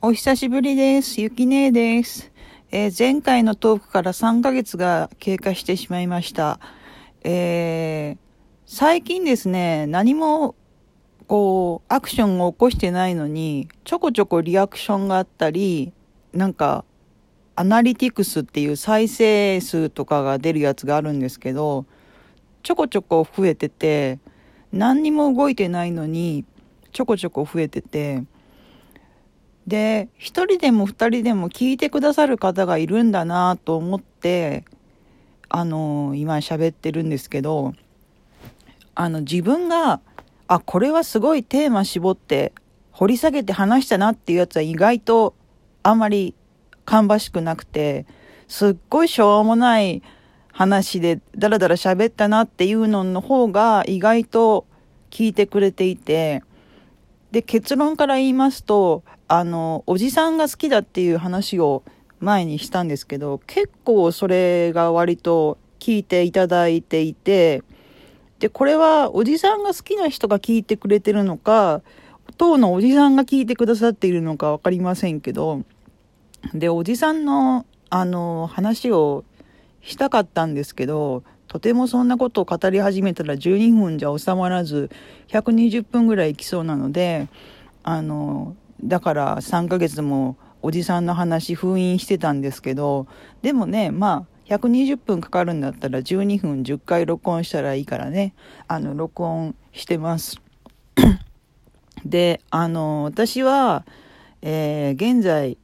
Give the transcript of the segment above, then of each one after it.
お久しぶりです。ゆきねえです、えー、前回のトークから3ヶ月が経過してしまいました。えー、最近ですね、何もこう、アクションを起こしてないのに、ちょこちょこリアクションがあったり、なんか、アナリティクスっていう再生数とかが出るやつがあるんですけど、ちょこちょこ増えてて、何にも動いてないのに、ちょこちょこ増えてて、で、一人でも二人でも聞いてくださる方がいるんだなと思って、あの、今喋ってるんですけど、あの、自分が、あ、これはすごいテーマ絞って掘り下げて話したなっていうやつは意外とあんまり芳しくなくて、すっごいしょうもない話でダラダラ喋ったなっていうのの方が意外と聞いてくれていて、で、結論から言いますと、あの、おじさんが好きだっていう話を前にしたんですけど、結構それが割と聞いていただいていて、で、これはおじさんが好きな人が聞いてくれてるのか、当のおじさんが聞いてくださっているのかわかりませんけど、で、おじさんの、あの、話をしたかったんですけど、とてもそんなことを語り始めたら12分じゃ収まらず、120分ぐらいいきそうなので、あの、だから3ヶ月もおじさんの話封印してたんですけど、でもね、まあ、120分かかるんだったら12分10回録音したらいいからね、あの、録音してます。で、あの、私は、えー、現在、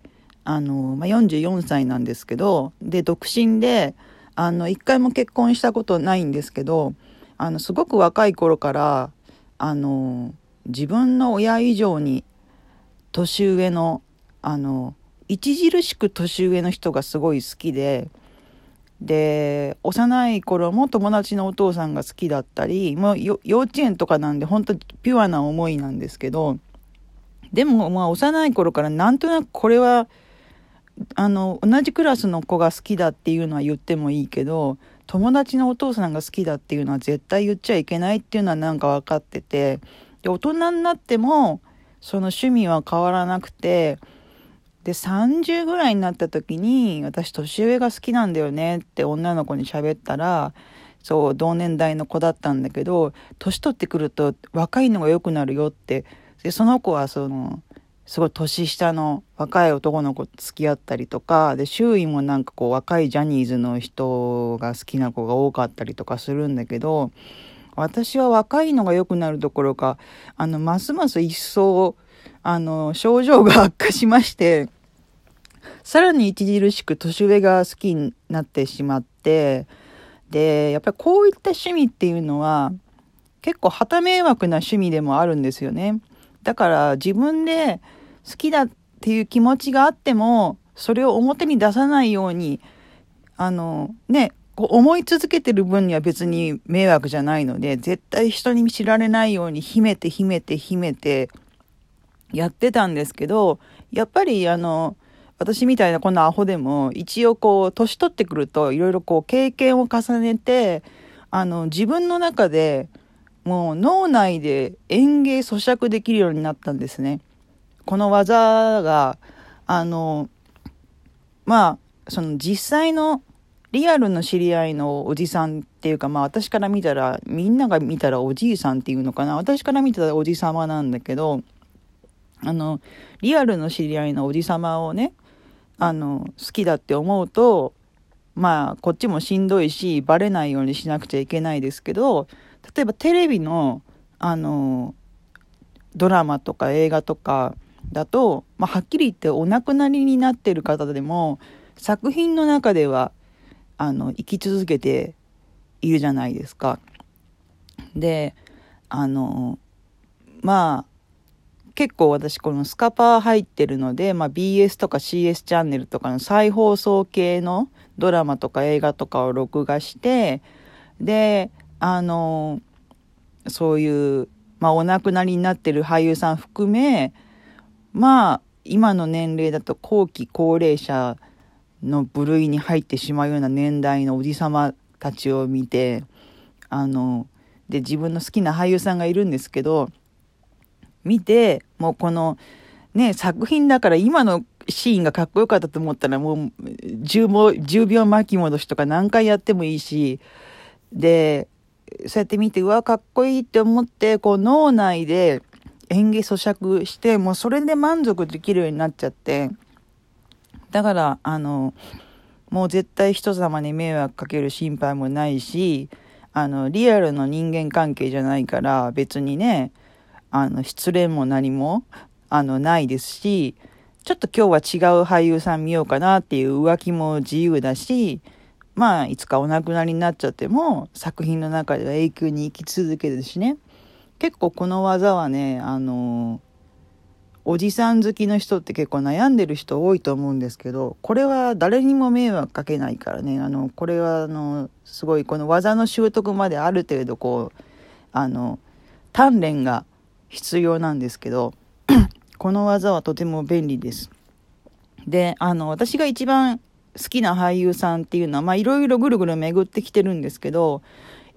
あの、まあ、44歳なんですけど、で、独身で、あの、一回も結婚したことないんですけど、あの、すごく若い頃から、あの、自分の親以上に年上の、あの、著しく年上の人がすごい好きで、で、幼い頃も友達のお父さんが好きだったり、もう幼稚園とかなんで本当ピュアな思いなんですけど、でもまあ幼い頃からなんとなくこれは、あの、同じクラスの子が好きだっていうのは言ってもいいけど、友達のお父さんが好きだっていうのは絶対言っちゃいけないっていうのはなんか分かってて、で、大人になっても、その趣味は変わらなくて、で、30ぐらいになった時に、私年上が好きなんだよねって女の子に喋ったら、そう、同年代の子だったんだけど、年取ってくると若いのが良くなるよって、で、その子はその、すごい年下の若い男の子と付き合ったりとか、で、周囲もなんかこう若いジャニーズの人が好きな子が多かったりとかするんだけど、私は若いのが良くなるどころか、あの、ますます一層、あの、症状が悪化しまして、さらに著しく年上が好きになってしまって、で、やっぱりこういった趣味っていうのは、結構旗迷惑な趣味でもあるんですよね。だから自分で好きだっていう気持ちがあっても、それを表に出さないように、あの、ね、こう思い続けてる分には別に迷惑じゃないので、絶対人に知られないように秘めて秘めて秘めてやってたんですけど、やっぱりあの、私みたいなこんなアホでも一応こう年取ってくるといろいろこう経験を重ねて、あの自分の中でもう脳内で園芸咀嚼できるようになったんですね。この技が、あの、まあ、その実際のリアルの知り合いのおじさんっていうか、まあ私から見たら、みんなが見たらおじいさんっていうのかな。私から見たらおじさまなんだけど、あの、リアルの知り合いのおじさまをね、あの、好きだって思うと、まあ、こっちもしんどいし、バレないようにしなくちゃいけないですけど、例えばテレビの、あの、ドラマとか映画とかだと、まあ、はっきり言ってお亡くなりになってる方でも、作品の中ではあの、生き続けているじゃないですか。で、あの、まあ、結構私このスカパー入ってるので、まあ、BS とか CS チャンネルとかの再放送系のドラマとか映画とかを録画して、で、あの、そういう、まあ、お亡くなりになってる俳優さん含め、まあ、今の年齢だと後期高齢者の部類に入ってしまうような年代のおじさまたちを見て、あの、で、自分の好きな俳優さんがいるんですけど、見て、もうこの、ね、作品だから今のシーンがかっこよかったと思ったらもう 10, も10秒巻き戻しとか何回やってもいいし、で、そうやって見て、うわ、かっこいいって思って、こう脳内で演技咀嚼して、もうそれで満足できるようになっちゃって、だから、あの、もう絶対人様に迷惑かける心配もないし、あの、リアルの人間関係じゃないから別にね、あの、失恋も何も、あの、ないですし、ちょっと今日は違う俳優さん見ようかなっていう浮気も自由だし、まあ、いつかお亡くなりになっちゃっても、作品の中では永久に生き続けるしね。結構この技はね、あの、おじさん好きの人って結構悩んでる人多いと思うんですけど、これは誰にも迷惑かけないからね、あの、これはあの、すごいこの技の習得まである程度こう、あの、鍛錬が必要なんですけど、この技はとても便利です。で、あの、私が一番好きな俳優さんっていうのは、まあいろいろぐるぐる巡ってきてるんですけど、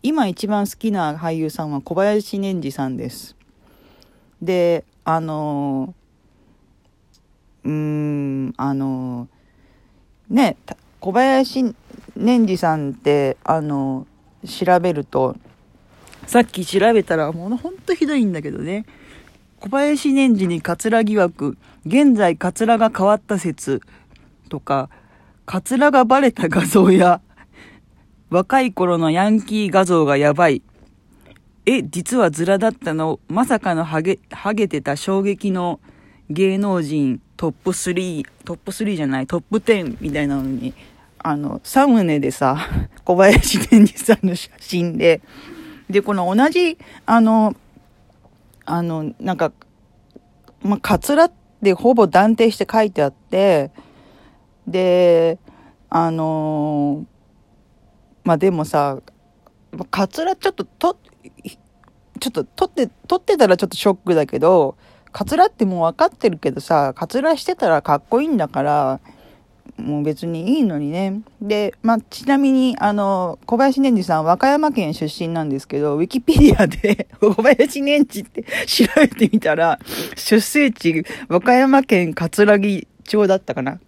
今一番好きな俳優さんは小林年次さんです。で、あのうーん、あのね、小林年次さんって、あの調べると、さっき調べたらもうほんとひどいんだけどね。小林年次にカツラ疑惑、現在カツラが変わった説とか、カツラがバレた画像や、若い頃のヤンキー画像がやばい。え、実はズラだったの、まさかのハゲ、ハゲてた衝撃の芸能人トップ3、トップ3じゃない、トップ10みたいなのに、あの、サムネでさ、小林年次さんの写真で、で、この同じ、あの、あの、なんか、まあ、カツラってほぼ断定して書いてあって、で、あのまあ、でもさ、カツラちょっとと、ちょっと取って、取ってたらちょっとショックだけど、カツラってもう分かってるけどさ、カツラしてたらかっこいいんだから、もう別にいいのにね。で、まあ、ちなみに、あの、小林年次さん、和歌山県出身なんですけど、ウィキペディアで 小林年次って調べてみたら、出生地、和歌山県葛城町だったかな。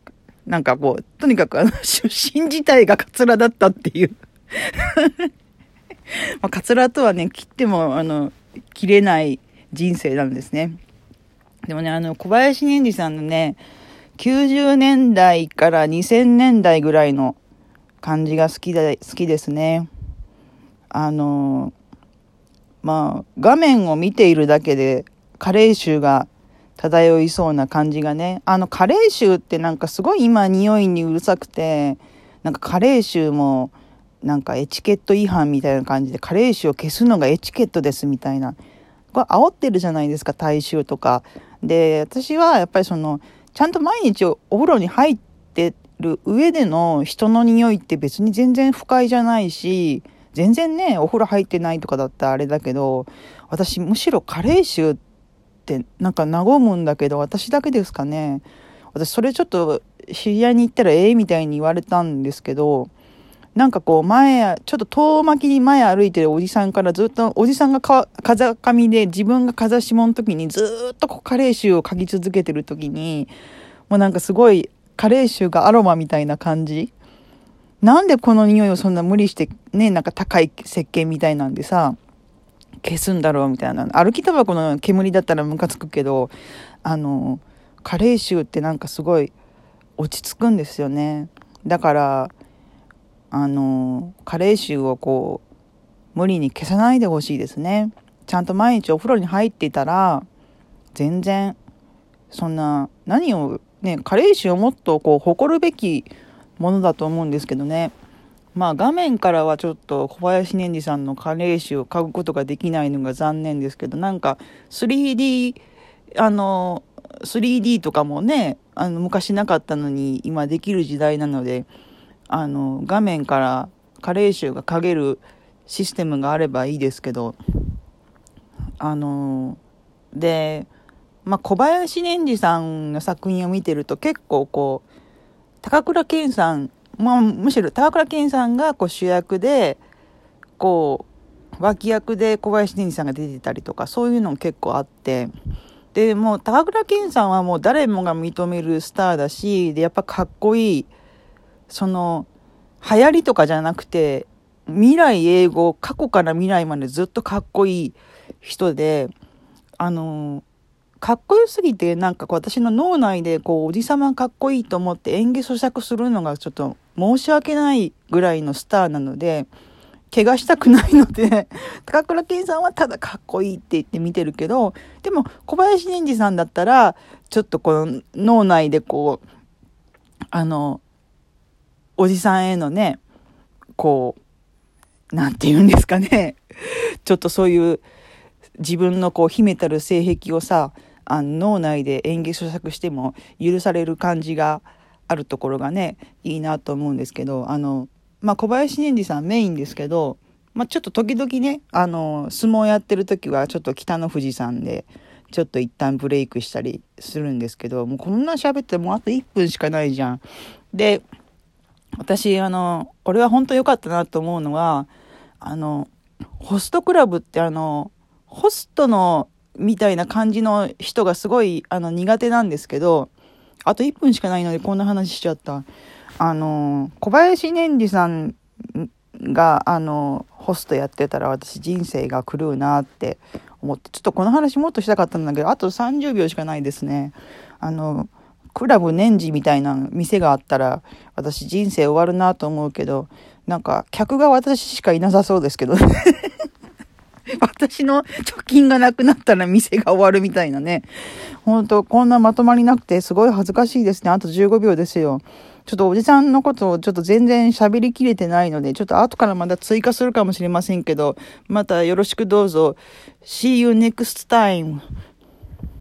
なんかこう、とにかくあの、出身自体が桂だったっていう まあ、桂とはね、切っても、あの、切れない人生なんですね。でもね、あの、小林年次さんのね、90年代から2000年代ぐらいの感じが好きで、好きですね。あの、まあ、画面を見ているだけで、加齢臭が漂いそうな感じがね。あの、加齢臭ってなんかすごい今匂いにうるさくて、なんか加齢臭も、なんかエチケット違反みたいな感じで、加齢臭を消すのがエチケットですみたいな。これ煽ってるじゃないですか、大衆とか。で、私はやっぱりその、ちゃんと毎日お風呂に入ってる上での人の匂いって別に全然不快じゃないし、全然ね、お風呂入ってないとかだったらあれだけど、私むしろ加齢臭ってなんか和むんだけど、私だけですかね。私それちょっと知り合いに行ったらええみたいに言われたんですけど、なんかこう前、ちょっと遠巻きに前歩いてるおじさんからずっと、おじさんがか風上で自分が風下の時にずっとこう加齢臭を嗅ぎ続けてる時に、もうなんかすごい加齢臭がアロマみたいな感じ。なんでこの匂いをそんな無理してね、なんか高い石鹸みたいなんでさ、消すんだろうみたいな。歩きタバコの煙だったらムカつくけど、あの、加齢臭ってなんかすごい落ち着くんですよね。だから、あの、加齢臭をこう、無理に消さないでほしいですね。ちゃんと毎日お風呂に入っていたら、全然、そんな、何を、ね、加齢臭をもっとこう、誇るべきものだと思うんですけどね。まあ画面からはちょっと小林年次さんの加齢臭を嗅ぐことができないのが残念ですけど、なんか 3D、あの、3D とかもね、あの昔なかったのに今できる時代なので、あの、画面から加齢臭が嗅げるシステムがあればいいですけど、あの、で、まあ、小林年次さんの作品を見てると結構こう、高倉健さん、まあ、むしろ高倉健さんがこう主役で、こう、脇役で小林年次さんが出てたりとか、そういうのも結構あって、で、もう高倉健さんはもう誰もが認めるスターだし、で、やっぱかっこいい。その、流行りとかじゃなくて、未来英語、過去から未来までずっとかっこいい人で、あの、かっこよすぎて、なんか私の脳内でこう、おじさまかっこいいと思って演技咀嚼するのがちょっと申し訳ないぐらいのスターなので、怪我したくないので、高倉健さんはただかっこいいって言って見てるけど、でも小林年次さんだったら、ちょっとこの脳内でこう、あの、おじさんへのね、こう、なんて言うんですかね。ちょっとそういう自分のこう秘めたる性癖をさ、あの脳内で演技咀嚼しても許される感じがあるところがね、いいなと思うんですけど、あの、まあ、小林年次さんメインですけど、まあ、ちょっと時々ね、あの、相撲やってる時はちょっと北の富士山で、ちょっと一旦ブレイクしたりするんですけど、もうこんな喋ってもうあと1分しかないじゃん。で、私、あの、これは本当良かったなと思うのは、あの、ホストクラブってあの、ホストのみたいな感じの人がすごいあの苦手なんですけど、あと1分しかないのでこんな話しちゃった。あの、小林年次さんが、あの、ホストやってたら私人生が狂うなって思って、ちょっとこの話もっとしたかったんだけど、あと30秒しかないですね。あの、クラブ年次みたいな店があったら、私人生終わるなと思うけど、なんか客が私しかいなさそうですけど。私の貯金がなくなったら店が終わるみたいなね。ほんと、こんなまとまりなくてすごい恥ずかしいですね。あと15秒ですよ。ちょっとおじさんのことをちょっと全然喋りきれてないので、ちょっと後からまた追加するかもしれませんけど、またよろしくどうぞ。See you next time.